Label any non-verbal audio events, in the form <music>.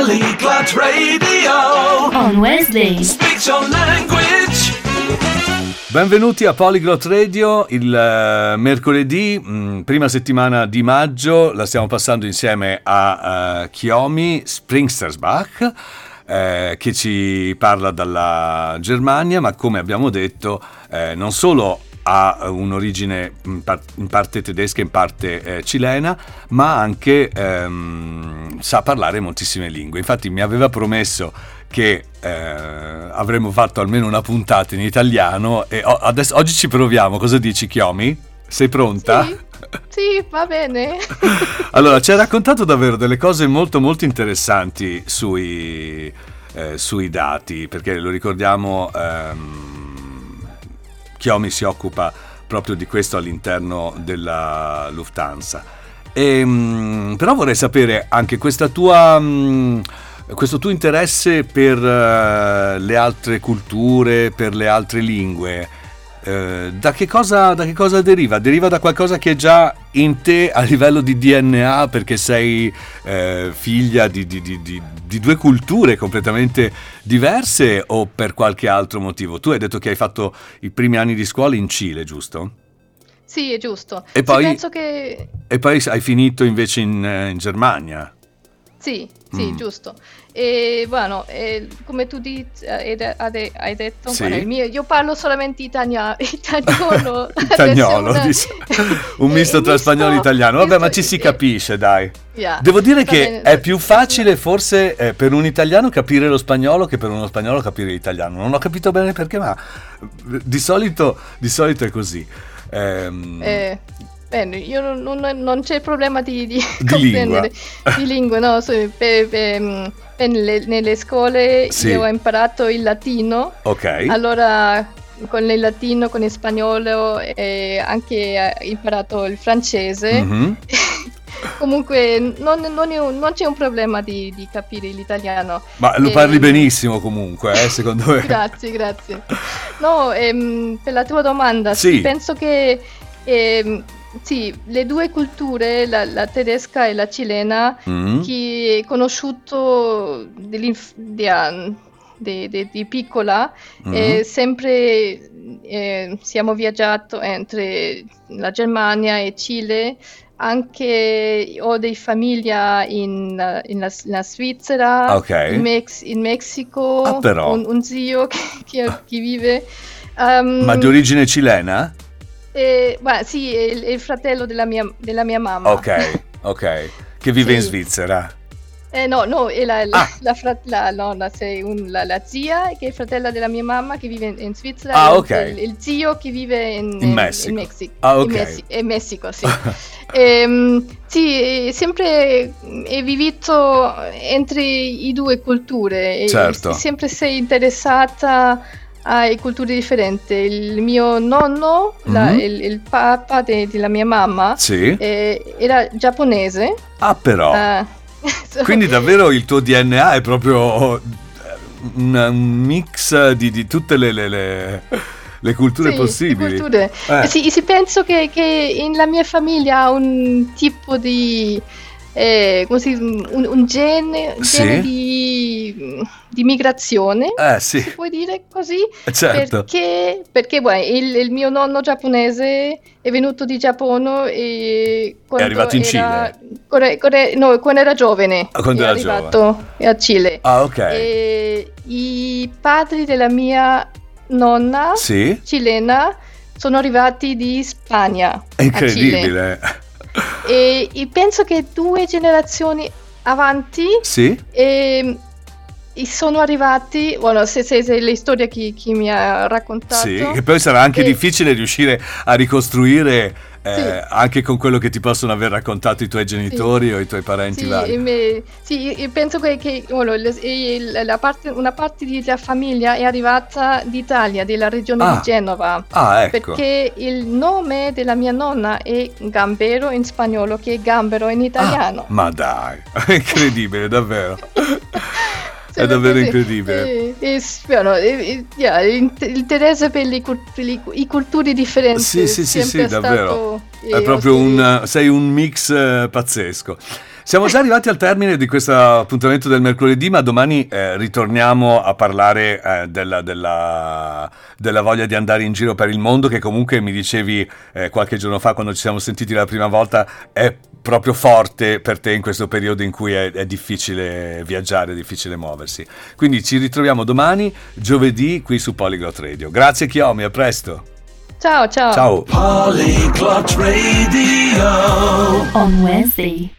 Polyglot Radio. on Wednesday. Speak your language. Benvenuti a Polyglot Radio, il eh, mercoledì, mh, prima settimana di maggio, la stiamo passando insieme a eh, Chiomi Springstersbach, eh, che ci parla dalla Germania, ma come abbiamo detto, eh, non solo ha un'origine in parte tedesca, in parte eh, cilena, ma anche ehm, sa parlare moltissime lingue. Infatti mi aveva promesso che eh, avremmo fatto almeno una puntata in italiano e o- adesso, oggi ci proviamo. Cosa dici Chiomi? Sei pronta? Sì, sì, va bene. <laughs> Allora, ci hai raccontato davvero delle cose molto molto interessanti sui, eh, sui dati, perché lo ricordiamo, ehm, Chiomi si occupa proprio di questo all'interno della Lufthansa. Ehm, però vorrei sapere anche tua... mh, questo tuo interesse per eh, le altre culture, per le altre lingue, eh, da, che cosa, da che cosa deriva? Deriva da qualcosa che è già in te a livello di DNA perché sei eh, figlia di- di- di- di due culture completamente diverse o per qualche altro motivo? Tu hai detto che hai fatto i primi anni di scuola in Cile, giusto? Sì, è giusto. E Sì, poi- che... E poi hai finito invece in, eh, in Germania. Sì, sì, Mm. giusto. E bueno, eh, come tu di- hai, de- hai- detto, Sì. bueno, mio- io parlo solamente itania- <laughs> italiano. Italiano, dice- un <laughs> eh, misto tra spagnolo e italiano. Vabbè, misto- ma ci si eh, capisce, dai. yeah. Devo dire Va che bene. è più facile forse eh, per un italiano capire lo spagnolo che per uno spagnolo capire l'italiano. Non ho capito bene perché, ma di solito, di solito è così. Ehm, Eh, bene, io non, non- non c'è problema di, di Di comprendere lingua. di lingua, no? so, per- per- mm, per nelle, nelle scuole Sì. io ho imparato il latino. ok. Allora, con il latino, con il spagnolo e anche eh, imparato il francese. Mhm. <laughs> Comunque, non, non non c'è un problema di, di capire l'italiano. Ma lo Eh, parli benissimo comunque, eh, secondo me. Grazie, grazie. No, ehm, per la tua domanda, Sì. penso che ehm, sì, le due culture, la, la tedesca e la cilena, Mm. chi è conosciuto di, piccola, Mm. eh, sempre eh, siamo viaggiati entre la Germania e Cile. Anche ho dei famiglia in, in la, in la Svizzera, Ah, ok. in, Mex- in Messico, Ah, un, un zio <laughs> che, che- che vive. Um, Ma di origine cilena? eh, beh, sì, è il, è il fratello della mia, della mia mamma. Ok, ok. Che vive in Sì. Svizzera. Eh, no, no, è la, la, Ah. la frat- la- no, la- sei un- la- la zia che è fratella della mia mamma che vive in, in Svizzera Ah, e ok. il, il zio che vive in, In Messico. Messico. Ah, ok. In, Messi- in Messico, sì. <laughs> Ehm, sì, è sempre è vissuto entre i due culture e Certo. sempre sei interessata a culture differenti. Il mio nonno, la- Mhm. il, il papà de- della mia mamma, Sì. eh, era giapponese. Ah, però. eh, so- Quindi davvero il tuo DNA è proprio eh, un, mix di, di tutte le, le- le- le culture Sì, possibili. culture. Eh. Sì, sì, penso che, che nella mia famiglia ha un tipo di, è così, un, un gene, un Sì. gene di, di migrazione, Eh sì, si può dire così? certo. Perché, perché beh, il, il mio nonno giapponese è venuto di Giappone e quando arrivato in era, corre- corre- no, quando era giovane Ah, quando è era arrivato a Cile. Ah, ok. E I padri della mia nonna Sì, cilena sono arrivati di Spagna è Cile. incredibile. E, e penso che due generazioni avanti Sì? e, e sono arrivati, bueno, se, se, se le storie che, che mi ha raccontato. Sì, che poi sarà anche E- difficile riuscire a ricostruire eh, Sì. anche con quello che ti possono aver raccontato i tuoi genitori o i tuoi parenti Sì, me- sì, penso che, che, bueno, parte- una parte della famiglia è arrivata d'Italia, della regione Ah. di Genova. Ah, ecco. Perché il nome della mia nonna è Gambero in spagnolo, che è Gambero in italiano. Ah, ma dai, è <laughs> incredibile, davvero. <laughs> È davvero incredibile. eh, bueno, eh, eh, yeah, il- l'interesse per le i culturi differenti Sì, sì, sì, sì, davvero. È proprio un, sei un mix eh, pazzesco. Siamo già arrivati al termine di questo appuntamento del mercoledì, ma domani eh, ritorniamo a parlare eh, della, della- della voglia di andare in giro per il mondo, che comunque mi dicevi eh, qualche giorno fa, quando ci siamo sentiti la prima volta, è proprio forte per te in questo periodo in cui è, è difficile viaggiare, è difficile muoversi. Quindi ci ritroviamo domani, giovedì, qui su Polyglot Radio. Grazie Chiomi, a presto. Ciao, ciao. Ciao. Polyglot Radio. On Wednesday.